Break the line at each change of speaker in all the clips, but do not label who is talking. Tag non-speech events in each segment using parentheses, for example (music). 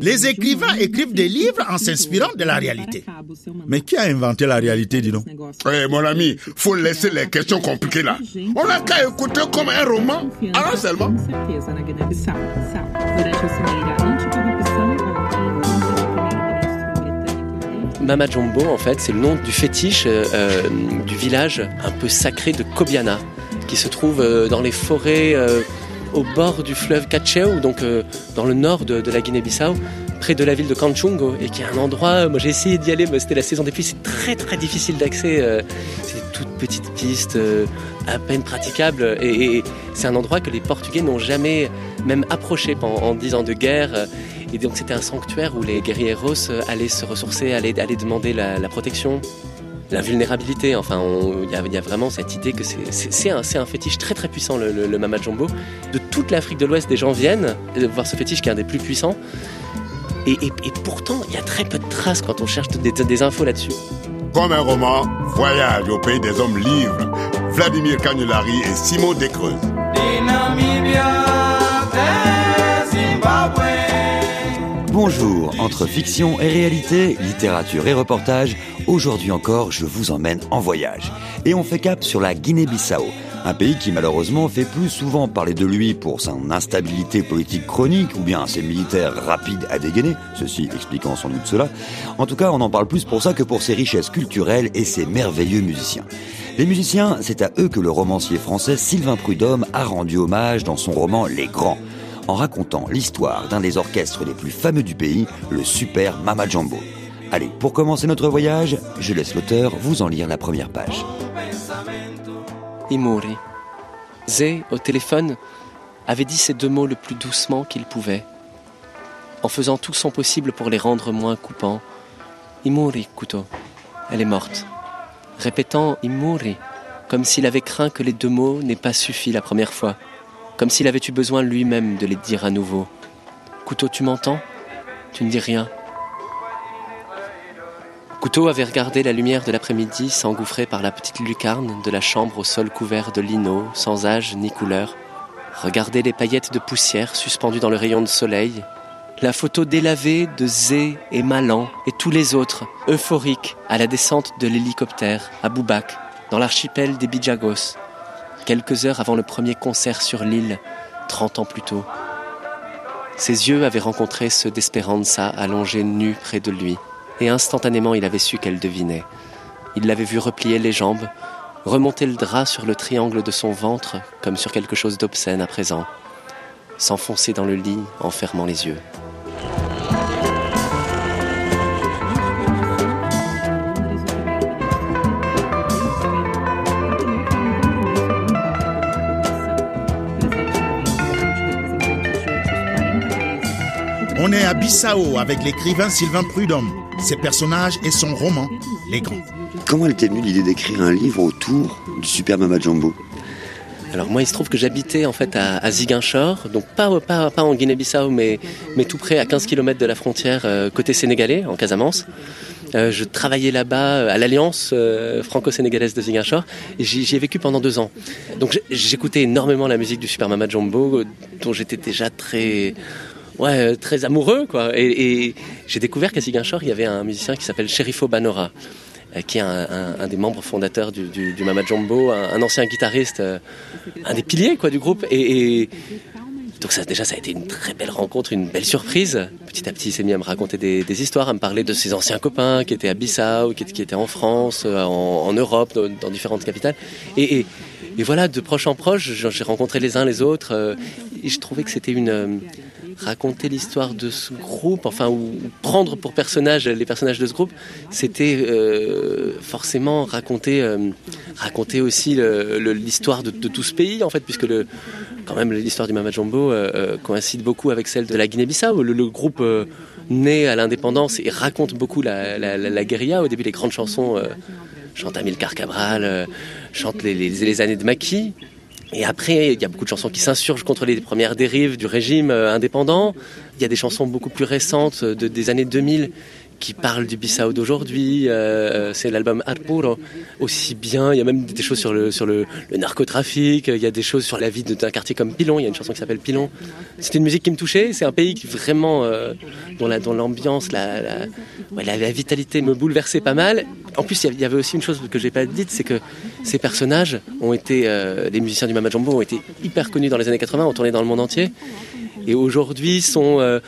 Les écrivains écrivent des livres en s'inspirant de la réalité. Mais qui a inventé la réalité, dis donc?
Eh, mon ami, faut laisser les questions compliquées là. On n'a qu'à écouter comme un roman, alors seulement.
Mama Jumbo, en fait, c'est le nom du fétiche euh, euh, du village un peu sacré de Kobiana, qui se trouve euh, dans les forêts au bord du fleuve Cacheu, donc dans le nord de, la Guinée-Bissau, près de la ville de Kanchungo, et qui est un endroit, moi j'ai essayé d'y aller, mais c'était la saison des pluies, c'est très très difficile d'accès, c'est des toutes petites pistes, à peine praticables, et, c'est un endroit que les Portugais n'ont jamais même approché pendant dix ans de guerre. Et donc c'était un sanctuaire où les guerrieros euh, allaient se ressourcer, allaient, demander la, protection, la vulnérabilité. Enfin, il y, a vraiment cette idée que c'est un, un, fétiche très très puissant, le, le, Mama Jumbo. De toute l'Afrique de l'Ouest, des gens viennent voir ce fétiche qui est un des plus puissants. Et, pourtant, il y a très peu de traces quand on cherche des, des infos là-dessus.
Comme un roman, Voyage au pays des hommes libres, Vladimir Cagnolari et Simon Descreuses.
Bonjour, entre fiction et réalité, littérature et reportage, aujourd'hui encore je vous emmène en voyage. Et on fait cap sur la Guinée-Bissau, un pays qui malheureusement fait plus souvent parler de lui pour son instabilité politique chronique ou bien ses militaires rapides à dégainer, ceci expliquant sans doute cela. En tout cas, on en parle plus pour ça que pour ses richesses culturelles et ses merveilleux musiciens. Les musiciens, c'est à eux que le romancier français Sylvain Prudhomme a rendu hommage dans son roman Les Grands en racontant l'histoire d'un des orchestres les plus fameux du pays, le Super Mama Jumbo. Allez, pour commencer notre voyage, je laisse l'auteur vous en lire la première page.
Imori. Zé, au téléphone, avait dit ces deux mots le plus doucement qu'il pouvait, en faisant tout son possible pour les rendre moins coupants. Imori, Kuto. Elle est morte. Répétant Imori, comme s'il avait craint que les deux mots n'aient pas suffi la première fois comme s'il avait eu besoin lui-même de les dire à nouveau. Couteau, tu m'entends? Tu ne dis rien. Couteau avait regardé la lumière de l'après-midi s'engouffrer par la petite lucarne de la chambre au sol couvert de lino, sans âge ni couleur. Regardé les paillettes de poussière suspendues dans le rayon de soleil. La photo délavée de Zé et Malan et tous les autres, euphoriques, à la descente de l'hélicoptère à Boubac, dans l'archipel des Bijagos, quelques heures avant le premier concert sur l'île, 30 ans plus tôt. Ses yeux avaient rencontré ceux d'Esperanza allongés nus près de lui, et instantanément il avait su qu'elle devinait. Il l'avait vu replier les jambes, remonter le drap sur le triangle de son ventre comme sur quelque chose d'obscène à présent, s'enfoncer dans le lit en fermant les yeux.
On est à Bissau avec l'écrivain Sylvain Prudhomme, ses personnages et son roman, Les Grands.
Comment elle t'est venue l'idée d'écrire un livre autour du Super Mama Jumbo
alors moi, il se trouve que j'habitais en fait à, Ziguinchor, donc pas, pas, pas en Guinée-Bissau, mais, mais tout près, à 15 km de la frontière, euh, côté sénégalais, en Casamance. Euh, je travaillais là-bas euh, à l'Alliance franco-sénégalaise de Ziguinchor et j'y ai vécu pendant deux ans. Donc j'écoutais énormément la musique du Super Mama Jumbo, dont j'étais déjà très ouais, euh, très amoureux, quoi. Et, j'ai découvert qu'à Ziguinchor, il y avait un musicien qui s'appelle Sherifo Banora, euh, qui est un, des membres fondateurs du, du, Mama Jumbo, un, ancien guitariste, euh, un des piliers, quoi, du groupe. Et, donc ça, déjà, ça a été une très belle rencontre, une belle surprise. Petit à petit, il s'est mis à me raconter des, histoires, à me parler de ses anciens copains qui étaient à Bissau, qui, qui étaient en France, en, Europe, dans, différentes capitales. Et, voilà, de proche en proche, j'ai rencontré les uns les autres. et je trouvais que c'était une raconter l'histoire de ce groupe, enfin, ou prendre pour personnage les personnages de ce groupe, c'était euh, forcément raconter, euh, aussi l'histoire de, tout ce pays, en fait, puisque le, quand même l'histoire du Mama Jumbo euh, coïncide beaucoup avec celle de la Guinée-Bissau. Le, groupe naît à l'indépendance et raconte beaucoup la, la, guérilla. Au début, les grandes chansons chante Amilcar Cabral, chante les, les, années de Maquis. Et après, il y a beaucoup de chansons qui s'insurgent contre les premières dérives du régime euh, indépendant. Il y a des chansons beaucoup plus récentes de, des années 2000 qui parle du Bissau d'aujourd'hui. Euh, c'est l'album Arpuro, aussi bien. Il y a même des choses sur le sur le, narcotrafic. Il y a des choses sur la vie d'un quartier comme Pilon. Il y a une chanson qui s'appelle Pilon. C'est une musique qui me touchait. C'est un pays qui vraiment euh, dont la dont l'ambiance, la la, vitalité me bouleversait pas mal. En plus, il y avait aussi une chose que j'ai pas dite, c'est que ces personnages ont été, euh, les musiciens du Mama Jumbo ont été hyper connus dans les années 80, ont tourné dans le monde entier, et aujourd'hui sont euh,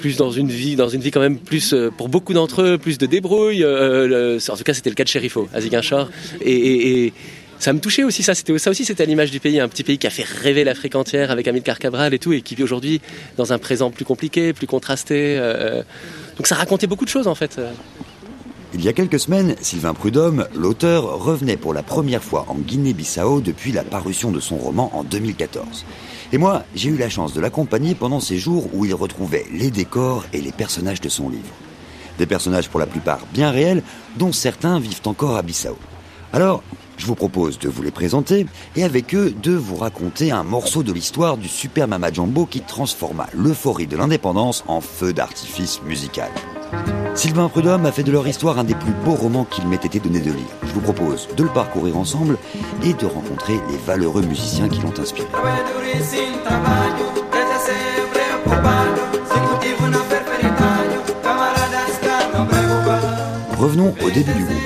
plus dans une vie, dans une vie quand même plus, euh, pour beaucoup d'entre eux, plus de débrouille. Euh, en tout cas, c'était le cas de Sherifo, à Ziguinchor. Et, ça me touchait aussi, ça. C'était ça aussi, c'était à l'image du pays, un petit pays qui a fait rêver l'Afrique entière avec Amilcar Cabral et tout, et qui vit aujourd'hui dans un présent plus compliqué, plus contrasté. donc ça racontait beaucoup de choses en fait.
Il y a quelques semaines, Sylvain Prudhomme, l'auteur, revenait pour la première fois en Guinée-Bissau depuis la parution de son roman en 2014. Et moi, j'ai eu la chance de l'accompagner pendant ces jours où il retrouvait les décors et les personnages de son livre. Des personnages pour la plupart bien réels, dont certains vivent encore à Bissau. Alors, je vous propose de vous les présenter et avec eux de vous raconter un morceau de l'histoire du Super Mama Jumbo qui transforma l'euphorie de l'indépendance en feu d'artifice musical. Sylvain Prudhomme a fait de leur histoire un des plus beaux romans qu'il m'ait été donné de lire. Je vous propose de le parcourir ensemble et de rencontrer les valeureux musiciens qui l'ont inspiré. Revenons au début du groupe.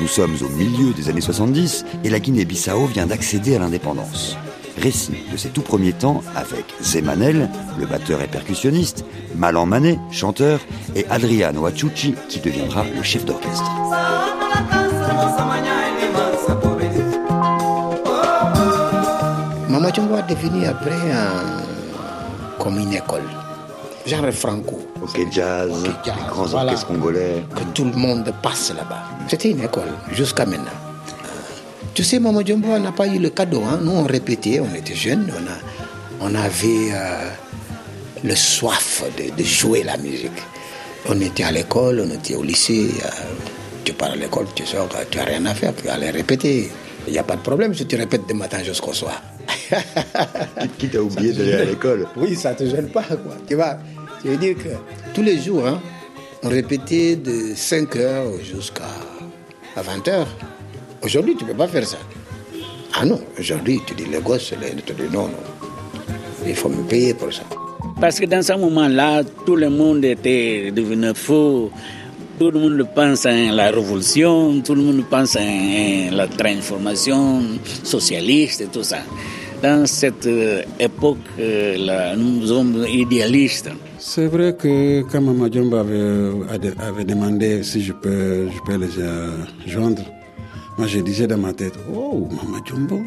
Nous sommes au milieu des années 70 et la Guinée-Bissau vient d'accéder à l'indépendance. Récit de ses tout premiers temps avec Zemanel, le batteur et percussionniste, Malan Mané, chanteur, et Adriano Achucci qui deviendra le chef d'orchestre.
Mama Jumbo a défini après comme une école, genre franco.
Ok, jazz, okay, grands orchestres congolais.
Que tout le monde passe là-bas. C'était une école jusqu'à maintenant. Tu sais, Maman Jumbo n'a pas eu le cadeau. Hein. Nous, on répétait, on était jeunes, on, a, on avait euh, le soif de, jouer la musique. On était à l'école, on était au lycée. Euh, tu pars à l'école, tu sors, tu n'as rien à faire, tu vas aller répéter. Il n'y a pas de problème si tu répètes de matin jusqu'au soir.
Qui t'a oublié d'aller à l'école? (laughs)
Oui, ça ne te gêne pas. Quoi. Tu vois, tu veux dire que tous les jours, hein, on répétait de 5 heures jusqu'à 20 heures. Aujourd'hui, tu ne peux pas faire ça. Ah non, aujourd'hui, tu dis les gosses, ils te disent non, non. Il faut me payer pour ça.
Parce que dans ce moment-là, tout le monde était devenu fou. Tout le monde pense à la révolution, tout le monde pense à la transformation socialiste et tout ça. Dans cette euh, époque-là, nous sommes idéalistes.
C'est vrai que quand Maman Djomba avait, avait, demandé si je peux, je peux les euh, joindre, moi, je disais dans ma tête, oh, Mama Jumbo,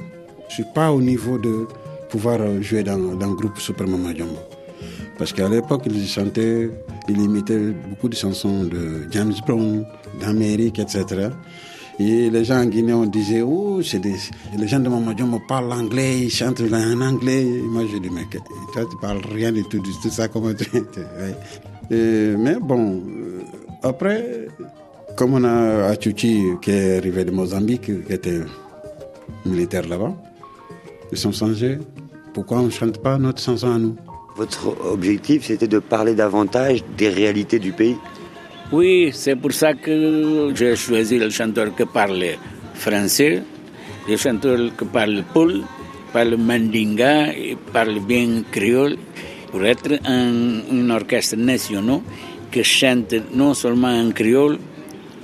je suis pas au niveau de pouvoir jouer dans, dans le groupe Super Mama Jumbo. Parce qu'à l'époque, ils chantaient, ils imitaient beaucoup de chansons de James Brown, d'Amérique, etc. Et les gens en Guinée, on disait, oh, c'est des, les gens de Mama Jumbo parlent anglais, ils chantent en anglais. moi, je dis, mais toi, tu parles rien de tout, de tout ça, comment tu. (laughs) mais bon, euh, après, comme on a Achuchi qui est arrivé de Mozambique, qui était militaire là-bas, ils sont changés. Pourquoi on ne chante pas notre chanson à nous?
Votre objectif, c'était de parler davantage des réalités du pays?
Oui, c'est pour ça que j'ai choisi le chanteur qui parle français, le chanteur qui parle poule, parle mandinga et parle bien créole, pour être un, un orchestre national qui chante non seulement en créole,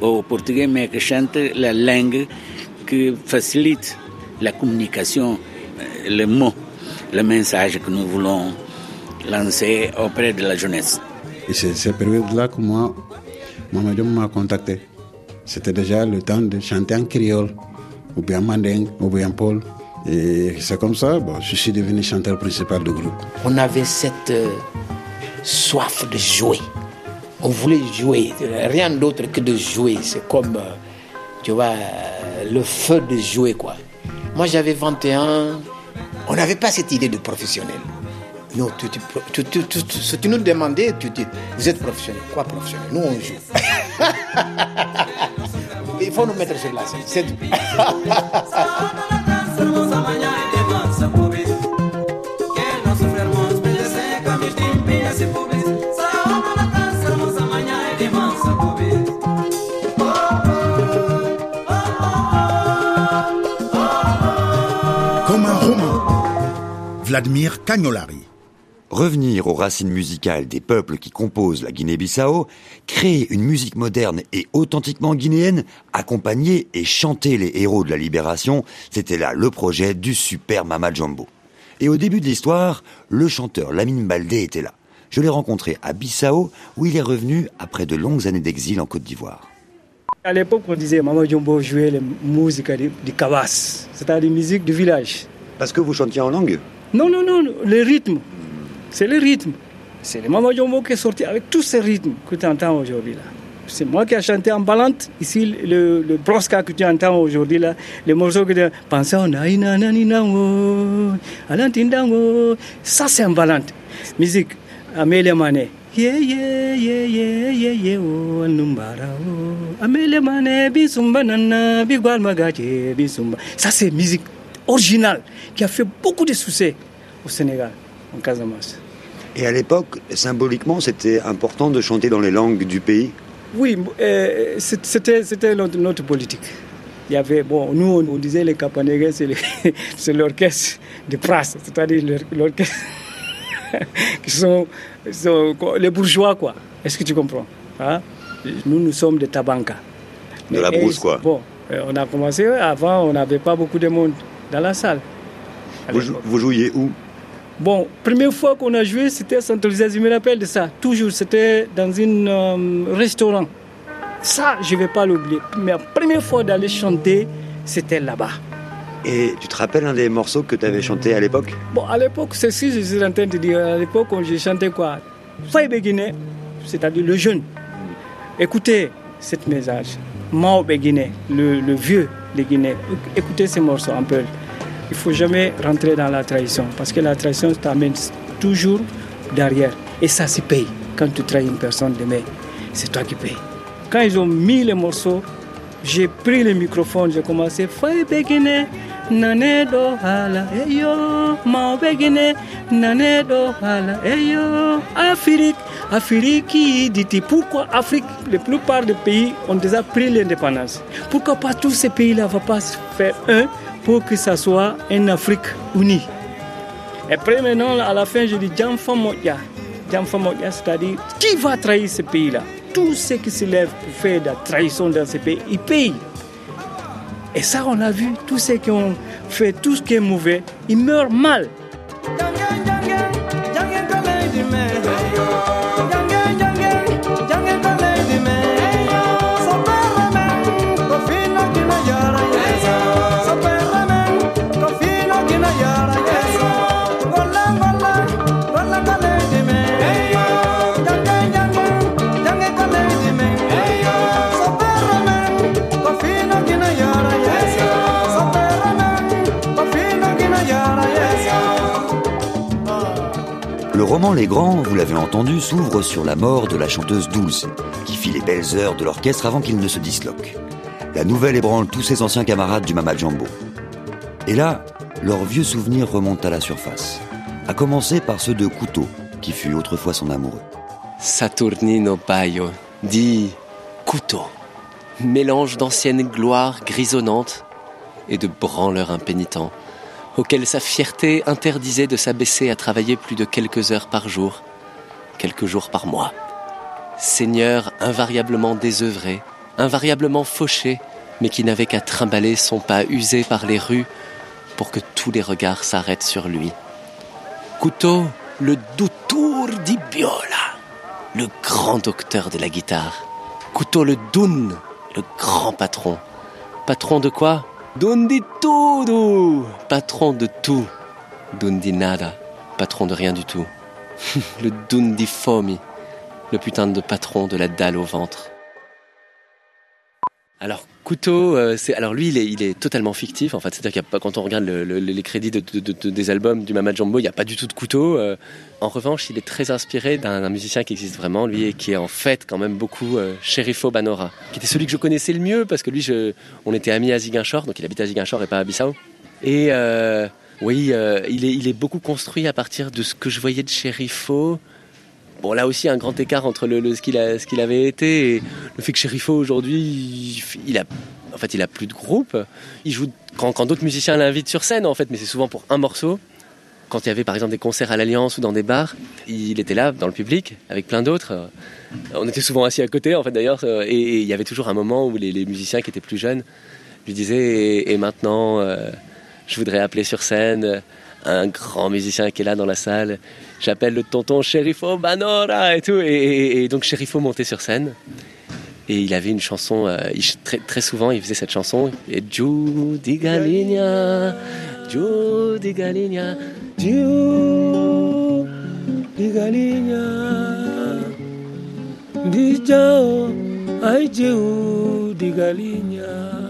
au portugais, mais que chante la langue qui facilite la communication, euh, les mots, le message que nous voulons lancer auprès de la jeunesse.
Et c'est cette période-là que moi, Mamadou m'a contacté. C'était déjà le temps de chanter en créole, ou bien manding, ou bien paul. Et c'est comme ça, bon, je suis devenu chanteur principal du groupe.
On avait cette euh, soif de jouer on voulait jouer, rien d'autre que de jouer. C'est comme, euh, tu vois, le feu de jouer, quoi. Moi, j'avais 21, on n'avait pas cette idée de professionnel. Non, tu, tu, nous demandais, tu dis, vous êtes professionnel. Quoi professionnel? Nous, on joue. (laughs) Il faut nous mettre sur la scène, c'est (laughs)
Vladimir Cagnolari.
Revenir aux racines musicales des peuples qui composent la Guinée-Bissau, créer une musique moderne et authentiquement guinéenne, accompagner et chanter les héros de la libération, c'était là le projet du super Mama Jumbo. Et au début de l'histoire, le chanteur Lamine Baldé était là. Je l'ai rencontré à Bissau, où il est revenu après de longues années d'exil en Côte d'Ivoire.
À l'époque, on disait Mama Jumbo jouait la musique du, Kawas, c'est-à-dire musique du village.
Parce que vous chantiez en langue?
Non, non, non, le rythme. C'est le rythme. C'est le Mama Jumbo qui est sorti avec tous ces rythmes que tu entends aujourd'hui là. C'est moi qui ai chanté en balante. Ici, le, le broska que tu entends aujourd'hui là, les morceaux que tu Pensez Ça, c'est en balante. Musique, Amélie Mané. Yeah, yeah, yeah, yeah, yeah, yeah, oh, numbara, oh. Amélie Mané, bisumba nana, bigual magache, bisumba. Ça, c'est musique originale qui a fait beaucoup de succès au Sénégal, en Casamance.
Et à l'époque, symboliquement, c'était important de chanter dans les langues du pays?
Oui, euh, c'était, c'était notre, notre, politique. Il y avait, bon, nous, on disait les Capanégais, c'est, (laughs) c'est l'orchestre de Pras, c'est-à-dire l'orchestre (laughs) qui sont, sont, les bourgeois, quoi. Est-ce que tu comprends hein? Nous, nous sommes des Tabanka.
De la brousse, quoi.
Bon, on a commencé, avant, on n'avait pas beaucoup de monde dans la salle.
Vous, vous, jouiez où?
Bon, première fois qu'on a joué, c'était centralisé, je me rappelle de ça. Toujours, c'était dans un euh, restaurant. Ça, je ne vais pas l'oublier. Mais la première fois d'aller chanter, c'était là-bas.
Et tu te rappelles un des morceaux que tu avais chanté à l'époque?
Bon, à l'époque, c'est ce que je suis en train de dire. À l'époque, j'ai chanté quoi? Faye Béguiné, c'est-à-dire le jeune. Écoutez cette message. Mao Béguiné, le, le vieux de Guinée. Écoutez ces morceaux un peu. Il faut jamais rentrer dans la trahison parce que la trahison t'amène toujours derrière. Et ça se paye. Quand tu trahis une personne demain, c'est toi qui payes. Quand ils ont mis les morceaux, j'ai pris le microphone, j'ai commencé Faye Béguiné, Nane do hala, eyo, Mao Béguiné, Nane do hala, eyo, Afrique, Afrique dit pourquoi Afrique, la plupart des pays ont déjà pris l'indépendance? Pourquoi pas tous ces pays-là ne vont pas se faire un pour que ça soit une Afrique unie Et après maintenant, à la fin, je dis Jamfa Moya. C'est-à-dire qui va trahir ces pays-là? Tous ceux qui se lèvent pour faire de la trahison dans ces pays, ils payent. Et ça, on a vu, tous ceux qui ont fait tout ce qui est mauvais, ils meurent mal.
Le roman Les Grands, vous l'avez entendu, s'ouvre sur la mort de la chanteuse Dulce, qui fit les belles heures de l'orchestre avant qu'il ne se disloque. La nouvelle ébranle tous ses anciens camarades du Mama Jumbo. Et là, leurs vieux souvenirs remontent à la surface. À commencer par ceux de Couteau, qui fut autrefois son amoureux.
Saturnino Baio, dit Couteau, mélange d'anciennes gloires grisonnantes et de branleurs impénitents auquel sa fierté interdisait de s'abaisser à travailler plus de quelques heures par jour, quelques jours par mois. Seigneur invariablement désœuvré, invariablement fauché, mais qui n'avait qu'à trimballer son pas usé par les rues pour que tous les regards s'arrêtent sur lui. Couteau, le doutour di Biola, le grand docteur de la guitare. Couteau le Dun, le grand patron. Patron de quoi? Dundi todo Patron de tout. Dundi nada. Patron de rien du tout. (laughs) le Dundi fomi. Le putain de patron de la dalle au ventre. Alors Couteau, euh, c'est alors lui il est, totalement fictif en fait. C'est-à-dire qu'il y a pas quand on regarde le, le, les crédits de, de, de, des albums du Mama Jumbo, il n'y a pas du tout de Couteau. Euh, en revanche, il est très inspiré d'un musicien qui existe vraiment, lui, et qui est en fait quand même beaucoup euh, Sherifo Banora, qui était celui que je connaissais le mieux parce que lui, on était amis à Ziguinchor, donc il habitait à Ziguinchor et pas à Bissau. Et euh, oui, il, est, il est beaucoup construit à partir de ce que je voyais de Sherifo. Bon, là aussi, un grand écart entre le, le ce qu'il avait été et le fait que Sherifo aujourd'hui, il, il a, en fait, il a plus de groupe. Il joue quand, quand d'autres musiciens l'invitent sur scène, en fait, mais c'est souvent pour un morceau. quand il y avait par exemple des concerts à l'Alliance ou dans des bars, il était là dans le public avec plein d'autres. On était souvent assis à côté en fait d'ailleurs et il y avait toujours un moment où les, musiciens qui étaient plus jeunes lui disaient et, maintenant je voudrais appeler sur scène un grand musicien qui est là dans la salle. J'appelle le tonton Sherifo Banora et tout. Et, donc Sherifo montait sur scène. Et il avait une chanson, euh, très, très, souvent il faisait cette chanson. Et Judy Galigna, Judy Galigna, Judy Galigna, Dijao, Judy Galigna.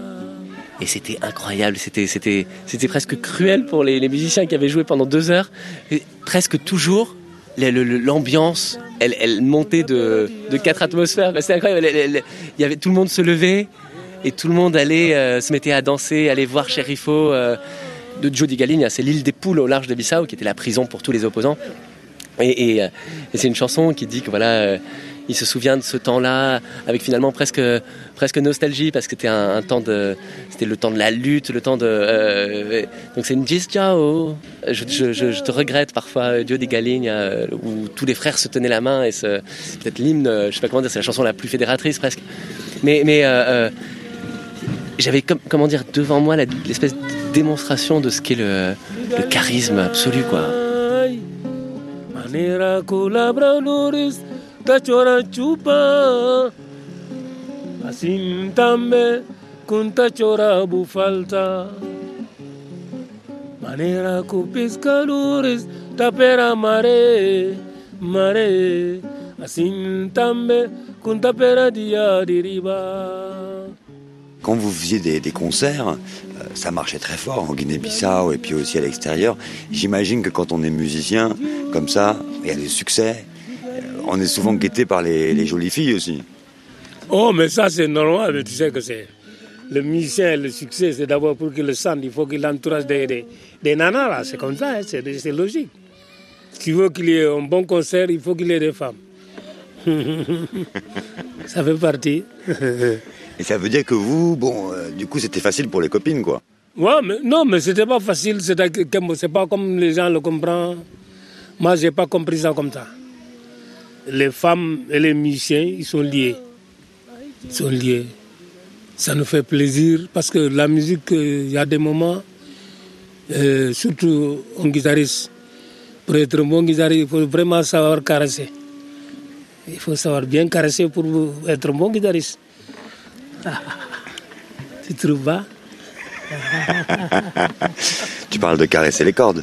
Et c'était incroyable, c'était, c'était, c'était presque cruel pour les, musiciens qui avaient joué pendant deux heures. presque toujours, l'ambiance, elle, montait de, quatre atmosphères. C'était incroyable. Il y avait, tout le monde se levait et tout le monde allait, euh, se mettait à danser, aller voir Sherifo euh, de Jody Galine. C'est l'île des poules au large de Bissau, qui était la prison pour tous les opposants. Et, euh, et c'est une chanson qui dit que voilà il se souvient de ce temps-là avec finalement presque presque nostalgie parce que c'était un, temps de c'était le temps de la lutte, le temps de euh, donc c'est une Jis Jiao. Je, te regrette parfois Dieu des Galignes euh, où tous les frères se tenaient la main et c'est peut-être l'hymne, je sais pas comment dire, c'est la chanson la plus fédératrice presque. Mais mais euh, j'avais comment dire devant moi l'espèce de démonstration de ce qu'est le, le charisme absolu quoi.
Chupa asintambe kun tachora bufalta. Manera tapera mare mare asintambe kun tapera dia diriba
Quand vous faisiez des, des concerts, euh, ça marchait très fort en Guinée-Bissau et puis aussi à l'extérieur. J'imagine que quand on est musicien, comme ça, il y a des succès, on est souvent guetté par les, jolies filles aussi.
Oh, mais ça c'est normal, mais tu sais que c'est. Le musicien, le succès, c'est d'abord pour qu'il le sente, il faut qu'il entoure des, des, nanas, là, c'est comme ça, hein, c'est logique. Si tu veux qu'il y ait un bon concert, il faut qu'il y ait des femmes. (laughs) ça fait partie. (laughs)
Et ça veut dire que vous, bon, euh, du coup, c'était facile pour les copines, quoi.
Ouais, mais non, mais c'était pas facile, c'est pas comme les gens le comprennent. Moi, j'ai pas compris ça comme ça les femmes et les musiciens, ils sont liés. Ils sont liés. Ça nous fait plaisir parce que la musique, euh, il y a des moments, euh, surtout un guitariste, pour être un bon guitariste, il faut vraiment savoir caresser. Il faut savoir bien caresser pour être un bon guitariste. (laughs) tu trouves pas? (laughs)
Tu parles de caresser les cordes.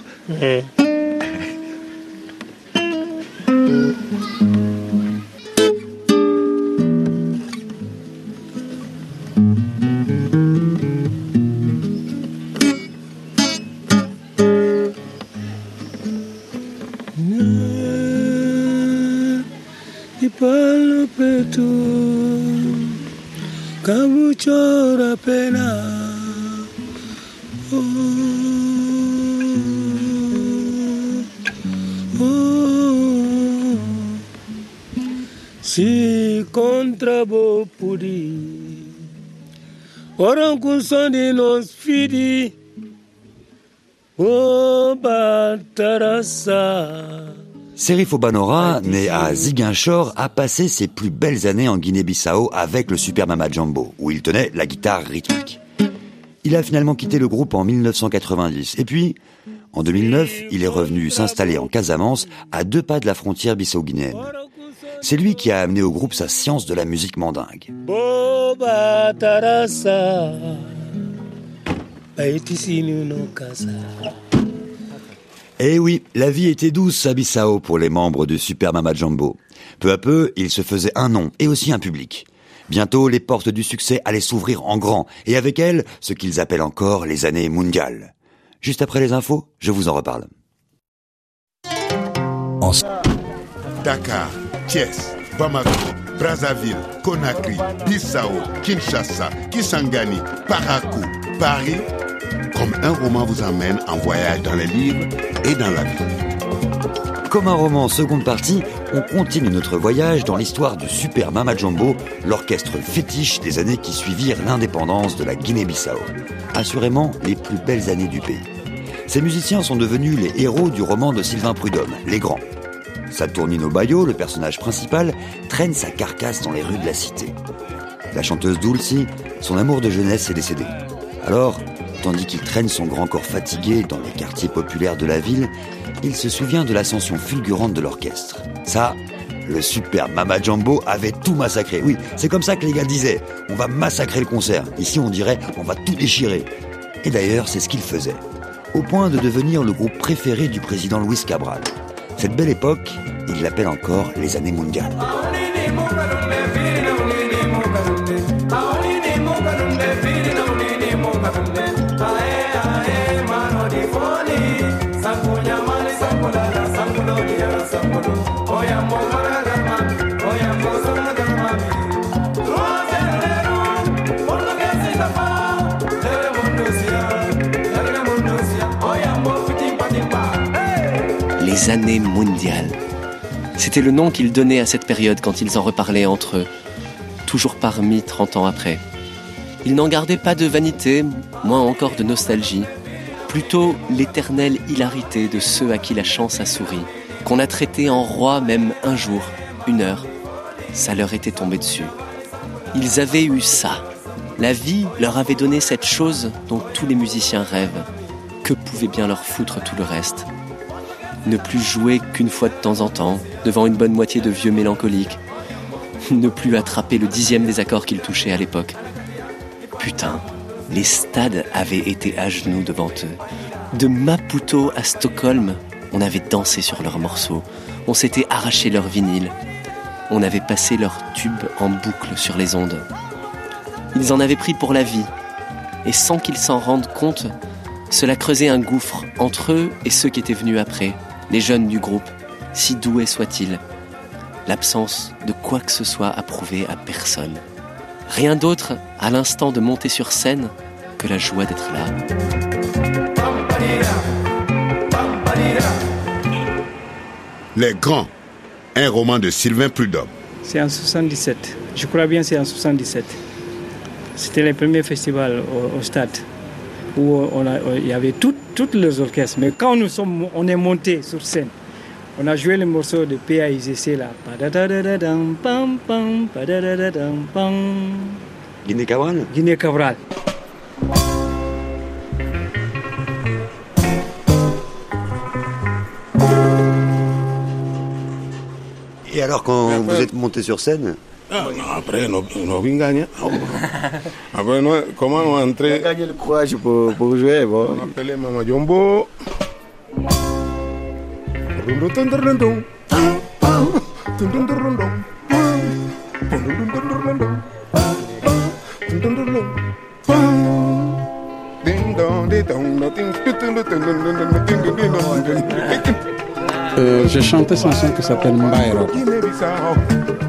Serif Obanora, né à Ziguinchor, a passé ses plus belles années en Guinée-Bissau avec le Super Mama Jumbo, où il tenait la guitare rythmique. Il a finalement quitté le groupe en 1990. Et puis, en 2009, il est revenu s'installer en Casamance, à deux pas de la frontière bissau-guinéenne. C'est lui qui a amené au groupe sa science de la musique mandingue. Eh oui, la vie était douce à Bissau pour les membres du Super Mama Jumbo. Peu à peu, il se faisait un nom et aussi un public. Bientôt, les portes du succès allaient s'ouvrir en grand, et avec elles, ce qu'ils appellent encore les années mondiales. Juste après les infos, je vous en reparle.
Dakar, Thiès, Bamako, Brazzaville, Conakry, Bissau, Kinshasa, Kisangani, Parakou, Paris, comme un roman vous amène en voyage dans les livres et dans la vie.
Comme un roman seconde partie, on continue notre voyage dans l'histoire du Super Mama Jumbo, l'orchestre fétiche des années qui suivirent l'indépendance de la Guinée-Bissau. Assurément les plus belles années du pays. Ces musiciens sont devenus les héros du roman de Sylvain Prudhomme, Les Grands. Saturnino Bayo, le personnage principal, traîne sa carcasse dans les rues de la cité. La chanteuse Dulcie, son amour de jeunesse est décédé. Alors, tandis qu'il traîne son grand corps fatigué dans les quartiers populaires de la ville, il se souvient de l'ascension fulgurante de l'orchestre. Ça, le super Mama Jumbo avait tout massacré. Oui, c'est comme ça que les gars disaient. On va massacrer le concert. Ici, on dirait, on va tout déchirer. Et d'ailleurs, c'est ce qu'il faisait. Au point de devenir le groupe préféré du président Luis Cabral. Cette belle époque, il l'appelle encore les années mondiales.
Les années mondiales. C'était le nom qu'ils donnaient à cette période quand ils en reparlaient entre eux, toujours parmi 30 ans après. Ils n'en gardaient pas de vanité, moins encore de nostalgie, plutôt l'éternelle hilarité de ceux à qui la chance a souri, qu'on a traité en roi même un jour, une heure. Ça leur était tombé dessus. Ils avaient eu ça. La vie leur avait donné cette chose dont tous les musiciens rêvent. Que pouvait bien leur foutre tout le reste? Ne plus jouer qu'une fois de temps en temps, devant une bonne moitié de vieux mélancoliques. Ne plus attraper le dixième des accords qu'ils touchaient à l'époque. Putain, les stades avaient été à genoux devant eux. De Maputo à Stockholm, on avait dansé sur leurs morceaux, on s'était arraché leurs vinyles, on avait passé leurs tubes en boucle sur les ondes. Ils en avaient pris pour la vie, et sans qu'ils s'en rendent compte, cela creusait un gouffre entre eux et ceux qui étaient venus après, les jeunes du groupe, si doués soient-ils. L'absence de quoi que ce soit à prouver à personne. Rien d'autre, à l'instant de monter sur scène, que la joie d'être là.
Les Grands, un roman de Sylvain Prudhomme.
C'est en 77. Je crois bien c'est en 77. C'était le premier festival au, au stade où il y avait tout- toutes les orchestres. Mais quand nous sommes, on est monté sur scène, on a joué le morceau de PAIGC là.
Guinée Cabral
Guinée Cabral.
Et alors, quand vous êtes monté sur scène,
Ah,
no, pre, no,
no vi engaña. No, como no entré. Engaña el cuacho por por juego, po. No pele
Euh, J'ai chanté une chanson qui s'appelle.
Guinée-Bissau.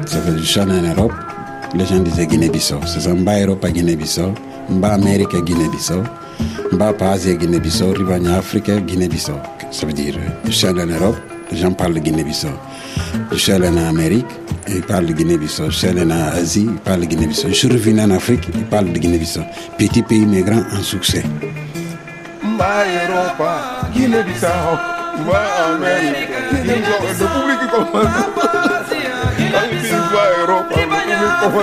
Ça veut dire chanter en Europe. Les gens disaient Guinée-Bissau. C'est ça, Mbairo pas Guinée-Bissau. Mba Amérique Guinée-Bissau. Mba Asie Guinée-Bissau. Ribagna Afrique Guinée-Bissau. Ça veut dire, je allé en Europe, les gens parlent de Guinée-Bissau. Je en Amérique, ils parlent de Guinée-Bissau. Je allé en Asie, ils parlent de Guinée-Bissau. Je suis revenu en Afrique, ils parlent de Guinée-Bissau. Petit pays, mais grand en succès.
Mba Europa, Guinée-Bissau, va a América. Y la República
como Haití va a Europa. República como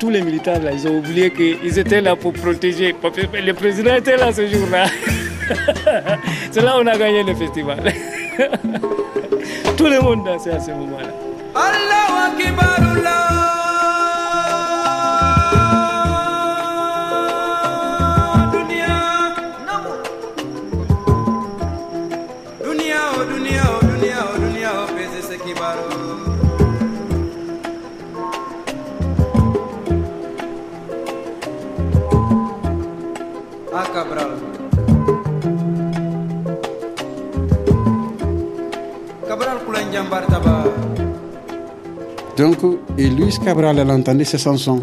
tous les militaires là, ils ont oublié qu'ils étaient là pour protéger. Le président était là ce jour-là. (laughs) C'est là où on a gagné le festival. (laughs) Tout le monde dansait à ce moment-là.
Donc, et Luis Cabral, elle entendait ces chansons.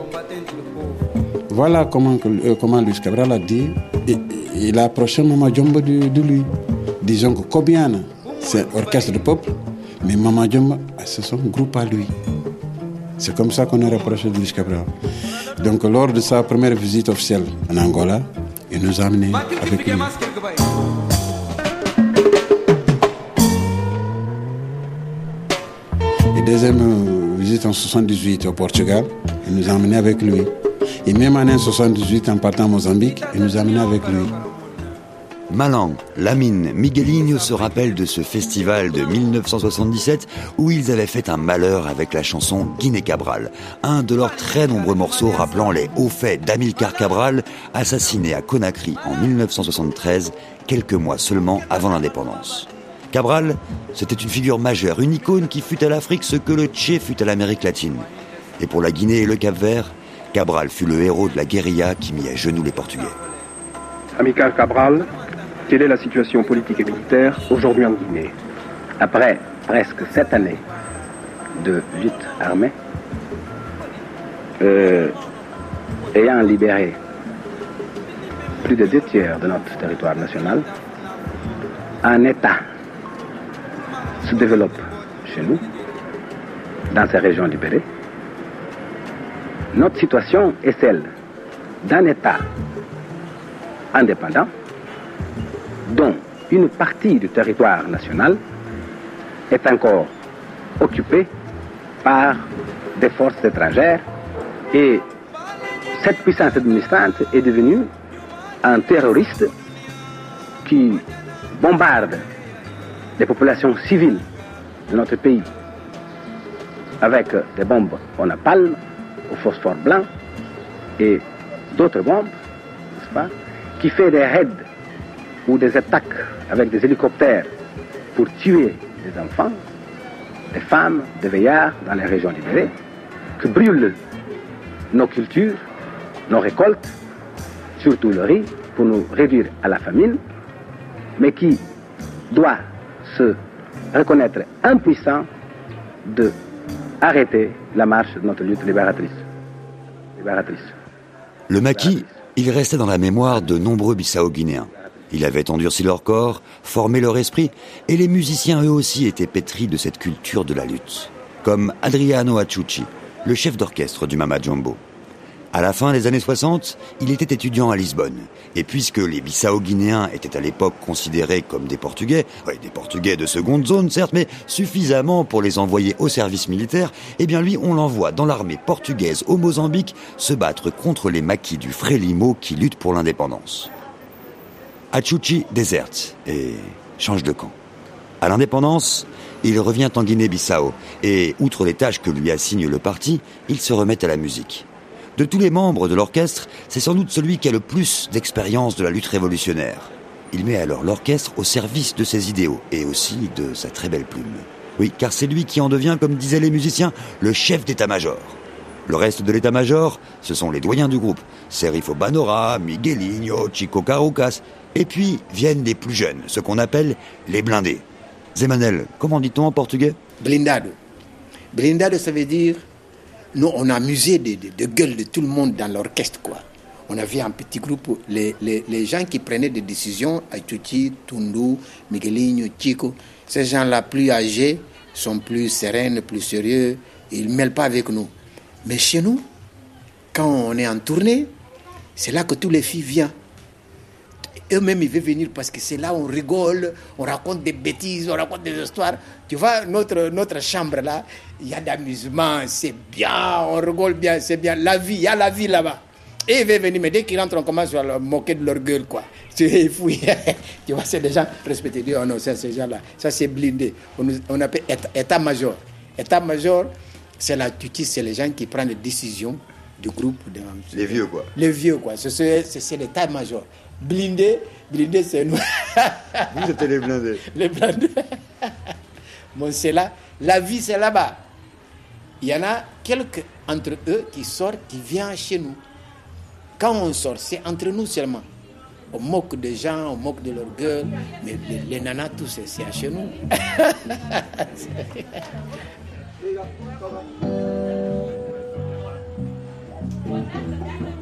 Voilà comment, euh, comment Luis Cabral a dit. Et, il a approché Mama Jumbo de, de, lui. Disons que Kobiana, c'est orchestre de peuple, mais Mama Jumbo, c'est son groupe à lui. C'est comme ça qu'on a rapproché de Luis Cabral. Donc, lors de sa première visite officielle en Angola, il nous a amenés avec lui. Deuxième visite en 78 au Portugal, il nous a amenés avec lui. Et même en 78, en partant à Mozambique, il nous a amenés avec lui.
Malang, Lamine, Miguelinho se rappellent de ce festival de 1977 où ils avaient fait un malheur avec la chanson Guinée Cabral, un de leurs très nombreux morceaux rappelant les hauts faits d'Amilcar Cabral, assassiné à Conakry en 1973, quelques mois seulement avant l'indépendance. Cabral, c'était une figure majeure, une icône qui fut à l'Afrique ce que le Tché fut à l'Amérique latine. Et pour la Guinée et le Cap-Vert, Cabral fut le héros de la guérilla qui mit à genoux les Portugais.
Amical Cabral, quelle est la situation politique et militaire aujourd'hui en Guinée
Après presque sept années de lutte armée, euh, ayant libéré plus de deux tiers de notre territoire national, un État se développe chez nous, dans ces régions libérées. Notre situation est celle d'un État indépendant dont une partie du territoire national est encore occupée par des forces étrangères et cette puissance administrante est devenue un terroriste qui bombarde les populations civiles de notre pays. Avec des bombes au napalm, au phosphore blanc et d'autres bombes, n'est-ce pas, qui fait des raids ou des attaques avec des hélicoptères pour tuer des enfants, des femmes, des veillards dans les régions libérées, que brûlent nos cultures, nos récoltes, surtout le riz, pour nous réduire à la famine, mais qui doit se reconnaître impuissant de arrêter la marche de notre lutte libératrice. libératrice.
Le maquis, il restait dans la mémoire de nombreux Bissau-Guinéens. Il avait endurci leur corps, formé leur esprit, et les musiciens eux aussi étaient pétris de cette culture de la lutte. Comme Adriano Achucci, le chef d'orchestre du Mama Jumbo. À la fin des années 60, il était étudiant à Lisbonne. Et puisque les Bissau-Guinéens étaient à l'époque considérés comme des Portugais, des Portugais de seconde zone certes, mais suffisamment pour les envoyer au service militaire, eh bien lui, on l'envoie dans l'armée portugaise au Mozambique se battre contre les maquis du Frélimo qui luttent pour l'indépendance. Achuchi déserte et change de camp. À l'indépendance, il revient en Guinée-Bissau et, outre les tâches que lui assigne le parti, il se remet à la musique. De tous les membres de l'orchestre, c'est sans doute celui qui a le plus d'expérience de la lutte révolutionnaire. Il met alors l'orchestre au service de ses idéaux et aussi de sa très belle plume. Oui, car c'est lui qui en devient, comme disaient les musiciens, le chef d'état-major. Le reste de l'état-major, ce sont les doyens du groupe, Serifo Banora, Miguelinho, Chico Carucas, et puis viennent les plus jeunes, ce qu'on appelle les blindés. Zemanel, comment dit-on en portugais?
Blindado. Blindado, ça veut dire, nous, on a amusé de, de, de tout le monde dans l'orchestre, quoi. On avait un petit groupe, les, gens qui prenaient des décisions, Aituti, Tundu, Miguelinho, Chico, ces gens-là plus âgés sont plus sereins, plus sérieux, ils ne mêlent pas avec nous. Mais chez nous, quand on est en tournée, c'est là que tous les filles viennent. Eux-mêmes, ils veulent venir parce que c'est là où on rigole, on raconte des bêtises, on raconte des histoires. Tu vois, notre, notre chambre là, il y a d'amusement, c'est bien, on rigole bien, c'est bien. La vie, il y a la vie là-bas. Et ils veulent venir, mais dès qu'ils rentrent, on commence à leur moquer de leur gueule, quoi. (laughs) Tu (laughs) tu vois, c'est des gens respectés. Oh non, c'est ces gens-là. Ça, c'est blindé. On, appelle état- état-major. État-major, c'est la c'est les gens qui prennent les décisions du groupe. de-
Les vieux, quoi.
Les vieux, quoi. C'est- l'état-major. Blindé, blindé, c'est nous.
Vous êtes les blindés. (laughs)
les blindés. bon, c'est là. La vie, c'est là-bas. Il y en a quelques entre eux qui sortent, qui viennent chez nous. Quand on sort, c'est entre nous seulement. On moque des gens, on moque de leur gueule, mais les, les nanas, tous, c'est- c'est à chez nous. (laughs)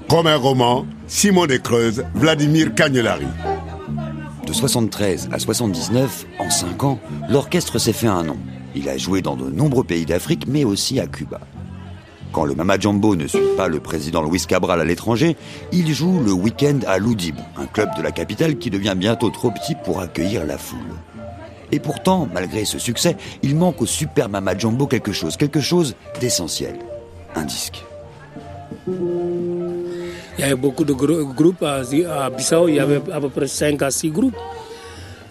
Comme un roman, Simon de Creuse, Vladimir Cagnolari.
De 73 à 79, en 5 ans, l'orchestre s'est fait un nom. Il a joué dans de nombreux pays d'Afrique, mais aussi à Cuba. Quand le Mama Jumbo ne suit pas le président Luis Cabral à l'étranger, il joue le week-end à Loudib, un club de la capitale qui devient bientôt trop petit pour accueillir la foule. Et pourtant, malgré ce succès, il manque au Super Mama Jumbo quelque chose, quelque chose d'essentiel. Un disque.
Il y avait beaucoup de gro- groupes à, Bissau, il y avait à peu près 5 à 6 groupes,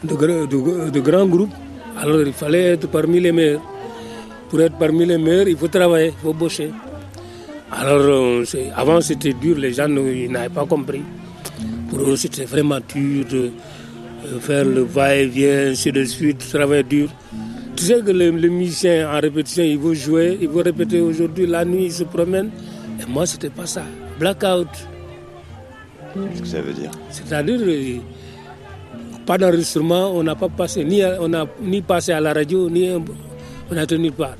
de, gr- de- de grands groupes. Alors il fallait être parmi les meilleurs. Pour être parmi les meilleurs, il faut travailler, il faut bosser. Alors euh, avant c'était dur, les gens n'avaient pas compris. Pour eux c'était vraiment dur de euh, faire le va-et-vient, ainsi de suite, travailler dur. Tu sais que le, le musicien en répétition, il veut jouer, il veut répéter aujourd'hui, la nuit, il se promène. Et moi, c'était pas ça. Blackout.
Qu'est-ce que ça veut dire?
C'est-à-dire, euh, pas d'enregistrement, on n'a pas passé, ni, on n'a ni passé à la radio, ni on n'a tenu part.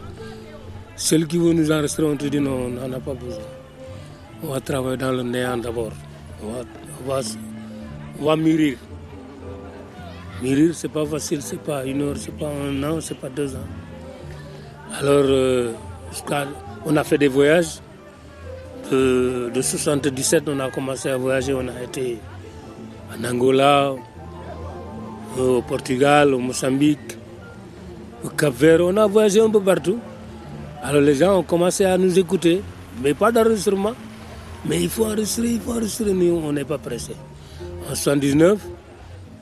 Celui qui veut nous enregistrer, on te dit non, on n'en a pas besoin. On va travailler dans le néant d'abord. On va, on va, mûrir. Mûrir, c'est pas facile, c'est pas une heure, c'est pas un an, c'est pas deux ans. Alors, euh, on a fait des voyages. De, de 77, on a commencé à voyager. On a été en Angola, au Portugal, au Mozambique, au Cap-Vert. On a voyagé un peu partout. Alors les gens ont commencé à nous écouter, mais pas d'enregistrement. Mais il faut enregistrer, il faut enregistrer. Nous, on n'est pas pressé. En 79,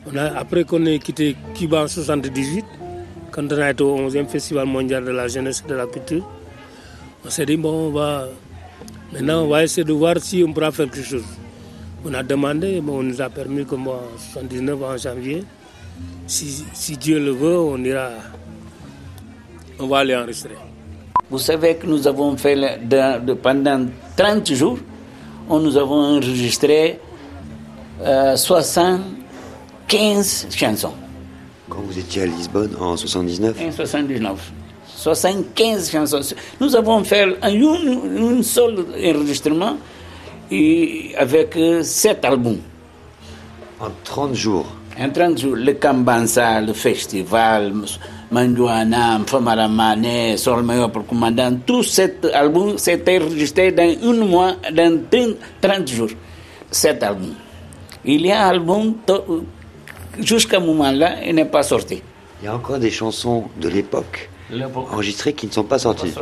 on a, après qu'on ait quitté Cuba en 78, quand on a été au 11e Festival mondial de la jeunesse et de la culture, on s'est dit, bon, on va, maintenant, on va essayer de voir si on pourra faire quelque chose. On a demandé, bon, on nous a permis moi, en 79, en janvier, si, si Dieu le veut, on ira, on va aller enregistrer.
Vous savez que nous avons fait le- de- de- pendant 30 jours, on, nous avons enregistré euh, 75 chansons.
Quand vous étiez à Lisbonne en 79
En 79. 75 chansons. Nous avons fait un, un, un seul enregistrement et avec 7 albums.
En 30 jours?
En 30 jours, le Kambansa, le festival, Manjuana, Mfamaramane, Solmeyo pour commandant, tout cet album s'est enregistré dans un mois, dans 30 30 jours. Cet album. Il y a un album, jusqu'à ce moment-là, il n'est pas sorti.
Il y a encore des chansons de l'époque enregistrées qui ne sont pas sorties.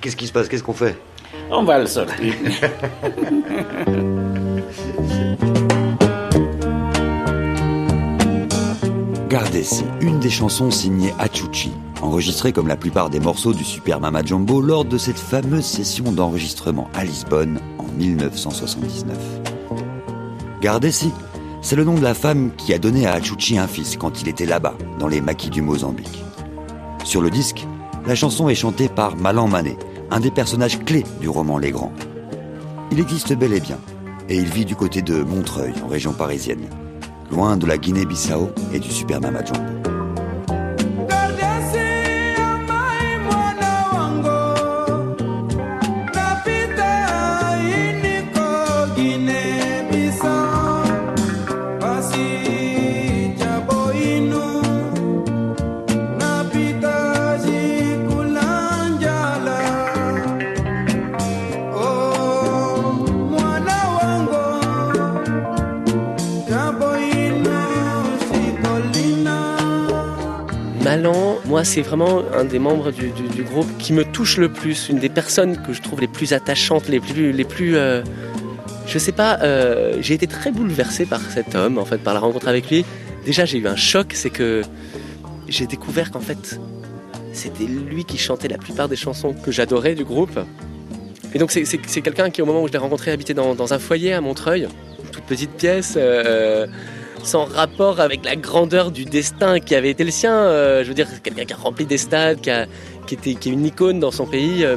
Qu'est-ce qui se passe? Qu'est-ce qu'on fait?
On va le sortir. (laughs)
Gardez-si, une des chansons signées Achuchi, enregistrée comme la plupart des morceaux du Super Mama Jumbo lors de cette fameuse session d'enregistrement à Lisbonne en 1979. Gardez-si, c'est le nom de la femme qui a donné à Achuchi un fils quand il était là-bas, dans les maquis du Mozambique. Sur le disque, la chanson est chantée par Malan Mané, un des personnages clés du roman Les Grands. Il existe bel et bien, et il vit du côté de Montreuil, en région parisienne, loin de la Guinée-Bissau et du Super Mama.
Moi, c'est vraiment un des membres du, groupe qui me touche le plus, une des personnes que je trouve les plus attachantes, les plus, les plus, euh, je sais pas, euh, j'ai été très bouleversé par cet homme, en fait, par la rencontre avec lui. Déjà, j'ai eu un choc, c'est que j'ai découvert qu'en fait, c'était lui qui chantait la plupart des chansons que j'adorais du groupe. Et donc, c'est quelqu'un qui, au moment où je l'ai rencontré, habitait dans, un foyer à Montreuil, une toute petite pièce. Euh, sans rapport avec la grandeur du destin qui avait été le sien. Euh, je veux dire, quelqu'un qui a rempli des stades, qui, a, qui, était, qui est une icône dans son pays. Euh,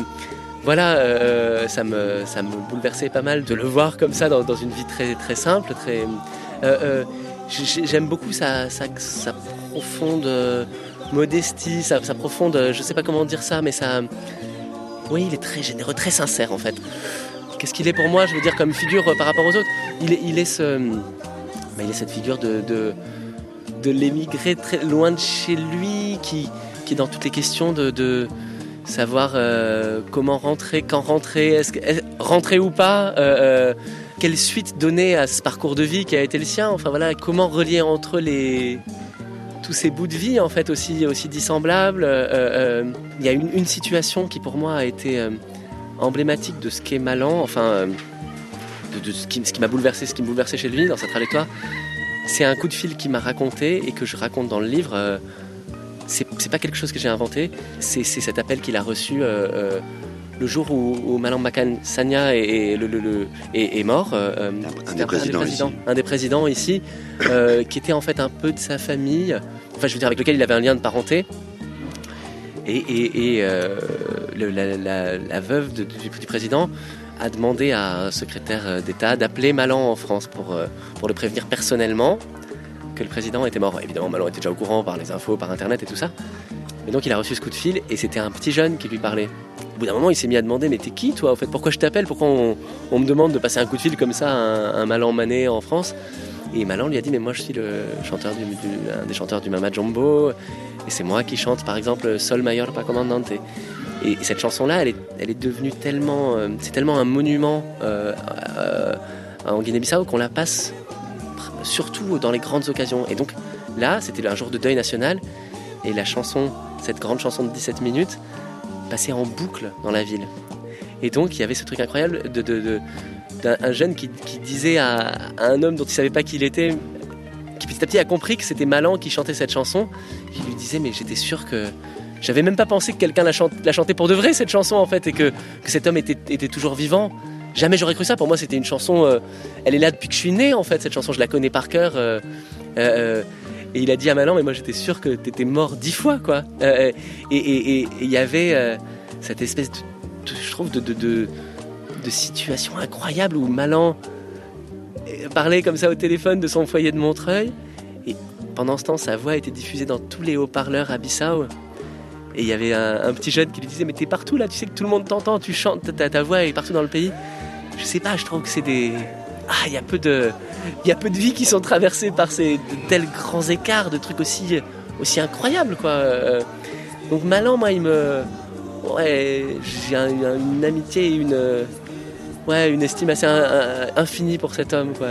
voilà, euh, ça, me, ça me bouleversait pas mal de le voir comme ça dans, une vie très, très simple. Très, j'aime beaucoup sa, sa, profonde modestie, sa, profonde, je sais pas comment dire ça, mais ça, oui, il est très généreux, très sincère en fait. Qu'est-ce qu'il est pour moi, je veux dire, comme figure par rapport aux autres? Il est, il est ce il est cette figure de, de, l'émigré très loin de chez lui, qui, qui est dans toutes les questions de, savoir euh, comment rentrer, quand rentrer, est-ce, rentrer ou pas, euh, euh, quelle suite donner à ce parcours de vie qui a été le sien, enfin voilà, comment relier entre les tous ces bouts de vie en fait aussi aussi dissemblables. Il y a une, situation qui pour moi a été emblématique de ce qu'est Malan, enfin de, ce qui, m'a bouleversé, ce qui me bouleversait chez lui dans sa trajectoire. C'est un coup de fil qu'il m'a raconté et que je raconte dans le livre. Euh, c'est pas quelque chose que j'ai inventé, c'est cet appel qu'il a reçu euh, euh, le jour où, Malang Makan Sanya est, le, est, mort. un,
des présidents,
un, des présidents ici, (coughs) qui était en fait un peu de sa famille, enfin je veux dire avec lequel il avait un lien de parenté. Et, la, veuve du, du président a demandé à un secrétaire euh, d'État d'appeler Malan en France pour, euh, pour le prévenir personnellement que le président était mort. Évidemment, Malan était déjà au courant par les infos, par Internet et tout ça. Mais donc il a reçu ce coup de fil et c'était un petit jeune qui lui parlait. Au bout d'un moment, il s'est mis à demander Mais t'es qui toi En fait, pourquoi je t'appelle? Pourquoi on, me demande de passer un coup de fil comme ça à un, Malan Mané en France? Et Malan lui a dit Mais moi je suis le chanteur du, un des chanteurs du Mama Jumbo et c'est moi qui chante par exemple Sol Mayor Pa Comandante. Et cette chanson-là, elle est, elle est devenue tellement, euh, c'est tellement un monument euh, euh, en Guinée-Bissau qu'on la passe surtout dans les grandes occasions. Et donc là, c'était un jour de deuil national, et la chanson, cette grande chanson de 17 minutes, passait en boucle dans la ville. Et donc il y avait ce truc incroyable de, d'un jeune qui, disait à, un homme dont il savait pas qui il était, qui petit à petit a compris que c'était Malan qui chantait cette chanson, il lui disait mais j'étais sûr que j'avais même pas pensé que quelqu'un la, chantait pour de vrai cette chanson en fait et que, cet homme était, toujours vivant. Jamais j'aurais cru ça. Pour moi, c'était une chanson. Euh, elle est là depuis que je suis né en fait. Cette chanson, je la connais par cœur. Euh, euh, et il a dit à Malan, mais moi j'étais sûr que t'étais mort dix fois quoi. et il y avait cette espèce de, je trouve, de, situation incroyable où Malan parlait comme ça au téléphone de son foyer de Montreuil. Et pendant ce temps, sa voix était diffusée dans tous les haut-parleurs à Bissau. Et il y avait un, petit jeune qui lui disait Mais t'es partout là, tu sais que tout le monde t'entend, tu chantes, ta, voix est partout dans le pays. Je sais pas, je trouve que c'est des. Ah, il y a peu de. Il y a peu de vies qui sont traversées par ces tels grands écarts, de trucs aussi, aussi incroyables, quoi. Euh, donc Malan, moi, il me. Ouais, j'ai une amitié et une. Ouais, une estime assez infinie pour cet homme, quoi.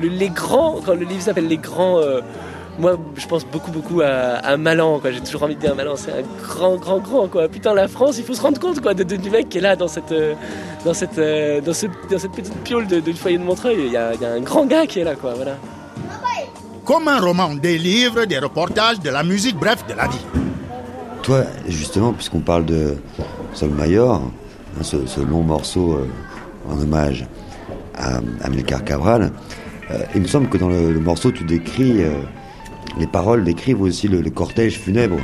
les grands, quand le livre s'appelle Les grands. Euh, moi, je pense beaucoup, beaucoup à, Malan. J'ai toujours envie de dire Malan, c'est un grand, grand, grand. Quoi. Putain, la France, il faut se rendre compte quoi, de, du mec qui est là dans cette, euh, dans cette, euh, dans, ce, dans cette petite piole de, du foyer de Montreuil. Il y, a, un grand gars qui est là. Quoi, voilà.
Comme un roman, des livres, des reportages, de la musique, bref, de la vie?
Toi, justement, puisqu'on parle de Sol Mayor, hein, ce, long morceau euh, en hommage à Amilcar Cabral, il me semble que dans le, morceau, tu décris les paroles décrivent aussi le, cortège funèbre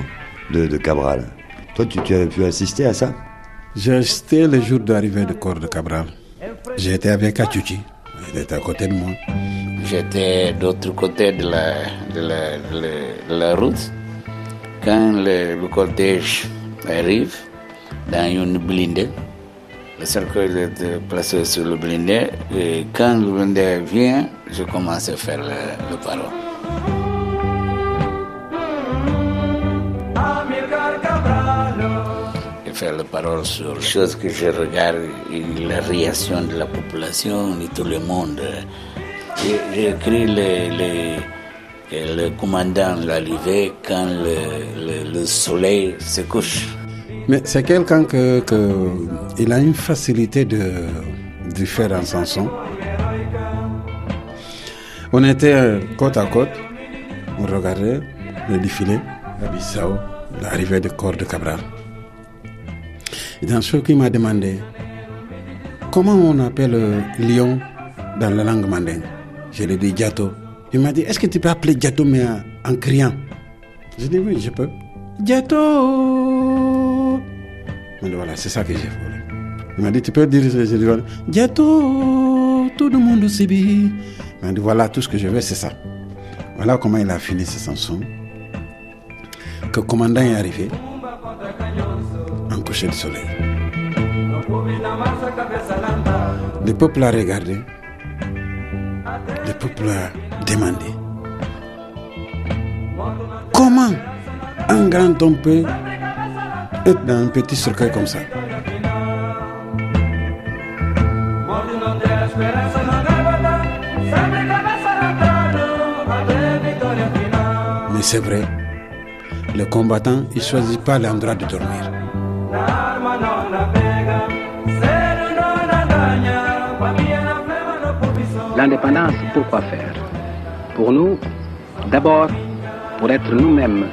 de, Cabral. Toi, tu, tu, as pu assister à ça?
J'ai assisté le jour d'arrivée du corps de Cabral. J'étais avec Achuchi. Il était à côté de moi.
J'étais de l'autre côté de la, de la, route. Quand le, cortège arrive dans une blindée, le cercueil est placé sur le blindé. Et quand le blindé vient, je commence à faire le, le parole. Faire la parole sur les choses que je regarde, et la réaction de la population et tout le monde. J'ai écrit Et le commandant l'arrivée quand le, le, soleil se couche.
Mais c'est quelqu'un que, que, il a une facilité de, de faire un chanson. On était côte à côte, on regardait le défilé à Bissau, l'arrivée du corps de Cabral. Et dans ce qui m'a demandé comment on appelle lion dans la langue mandingue. Je lui ai dit Diato. Il m'a dit Est-ce que tu peux appeler Diato mais en, criant? J'ai dit Oui, je peux. Diato Mais voilà, c'est ça que j'ai voulu. Il m'a dit Tu peux dire je Diato, tout le monde s'est Il m'a dit Voilà, tout ce que je veux, c'est ça. Voilà comment il a fini sa chanson. Que le commandant est arrivé coucher soleil. Le peuple a regardé le peuple a demandé comment un grand homme peut être dans un petit cercueil comme ça? Mais c'est vrai, le combattant, il ne choisit pas l'endroit de dormir.
L'indépendance, pourquoi faire? Pour nous, d'abord, pour être nous-mêmes.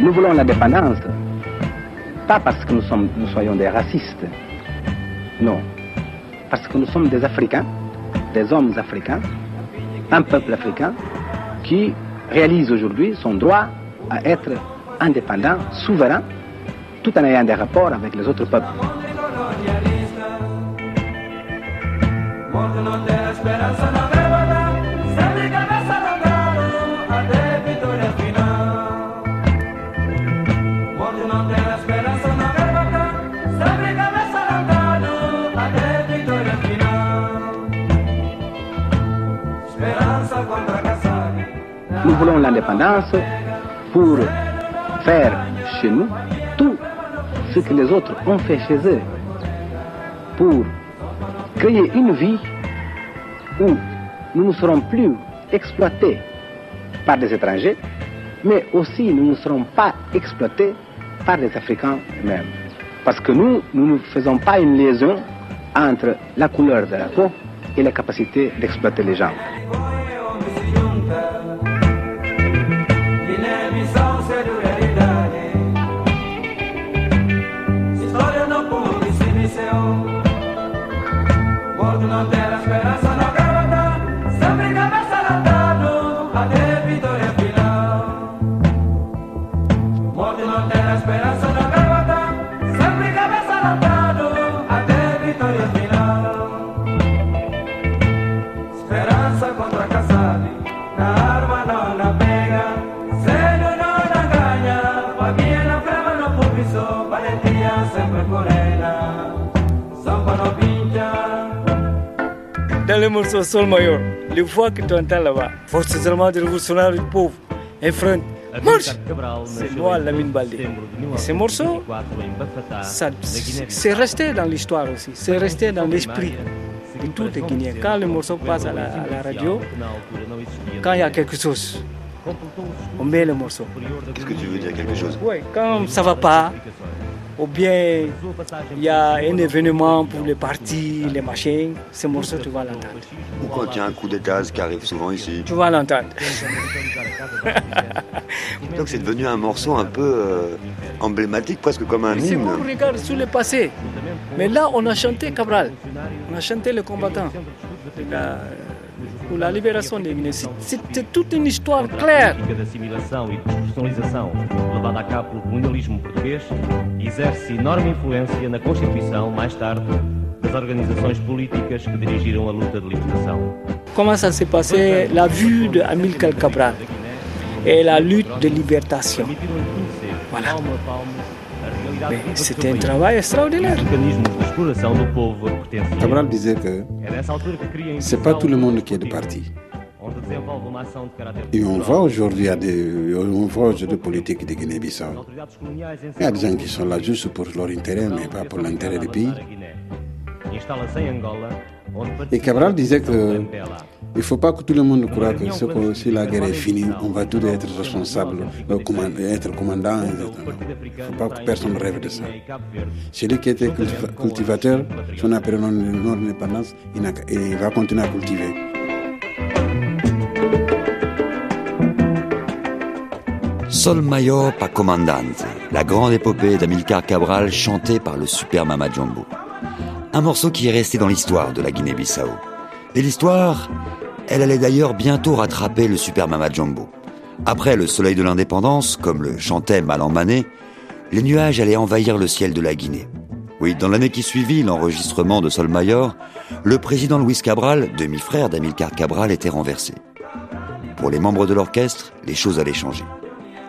Nous voulons l'indépendance, pas parce que nous, sommes, nous soyons des racistes, non, parce que nous sommes des Africains, des hommes africains, un peuple africain qui réalise aujourd'hui son droit à être indépendant, souverain, tout en ayant des rapports avec les autres peuples. Nous voulons l'indépendance pour faire chez nous ce que les autres ont fait chez eux pour créer une vie où nous ne serons plus exploités par des étrangers, mais aussi nous ne serons pas exploités par des Africains eux-mêmes. Parce que nous, nous ne faisons pas une liaison entre la couleur de la peau et la capacité d'exploiter les gens.
Le morceau Sol Mayor, les voix que tu entends là-bas, force seulement de révolutionnaire pauvre, un front, marche. C'est moi, Lamine Baldé. Et ce morceau, c'est resté dans l'histoire aussi, c'est resté dans l'esprit de tous les Guinéens. Quand le morceau passe à la, à la radio, quand il y a quelque chose, on met le morceau.
Qu'est-ce que tu veux dire quelque chose?
Oui, quand ça va pas, ou bien il y a un événement pour les partis, les machins, ce morceau, tu vas l'entendre.
Ou quand il y a un coup d'état qui arrive souvent ici.
Tu vas l'entendre. (laughs)
Donc c'est devenu un morceau un peu euh, emblématique, presque comme un hymne.
Si on regarde sur le passé, mais là on a chanté Cabral, on a chanté le combattant pour la libération des Guinéens. C'était toute une histoire claire.
assimilação e despersonalização levada a cabo pelo colonialismo português exerce enorme influência na constituição, mais tarde, das organisações políticas que dirigiram a luta de libertação.
Comment ça s'est passé la vue de Amilcar Cabral et la lutte de libération Voilà. C'était un travail extraordinaire.
Cabral disait que c'est pas tout le monde qui est de parti. Et on voit aujourd'hui, on voit aujourd'hui politique de
instala-se em Angola, onde
Et Cabral disait que il faut pas que tout le monde croit que, si la guerre est finie, on va tous être responsables, euh, être commandant. Il faut pas que personne rêve de ça. Celui qui était cultiva- cultivateur, son après non- qu'à- il va continuer à cultiver.
Sol Mayor pa Comandante, la grande épopée d'Amilcar Cabral chantée par le super Mama Jumbo. Un morceau qui est resté dans l'histoire de la Guinée-Bissau. Et l'histoire, elle allait d'ailleurs bientôt rattraper le super Mama Jumbo. Après le soleil de l'indépendance, comme le chantait Malan Mané, les nuages allaient envahir le ciel de la Guinée. Oui, dans l'année qui suivit l'enregistrement de Sol Mayor, le président Luis Cabral, demi-frère d'Amilcar Cabral, était renversé. Pour les membres de l'orchestre, les choses allaient changer.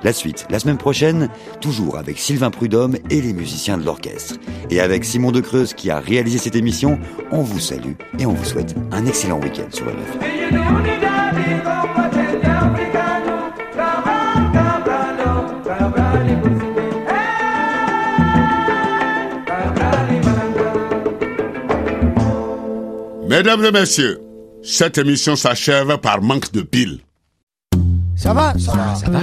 La suite, la semaine prochaine, toujours avec Sylvain Prudhomme et les musiciens de l'orchestre. Et avec Simon De Creuse qui a réalisé cette émission, on vous salue et on vous souhaite un excellent week-end sur RFI.
Mesdames et messieurs, cette émission s'achève par manque de piles.
Ça va Ça va Ça va?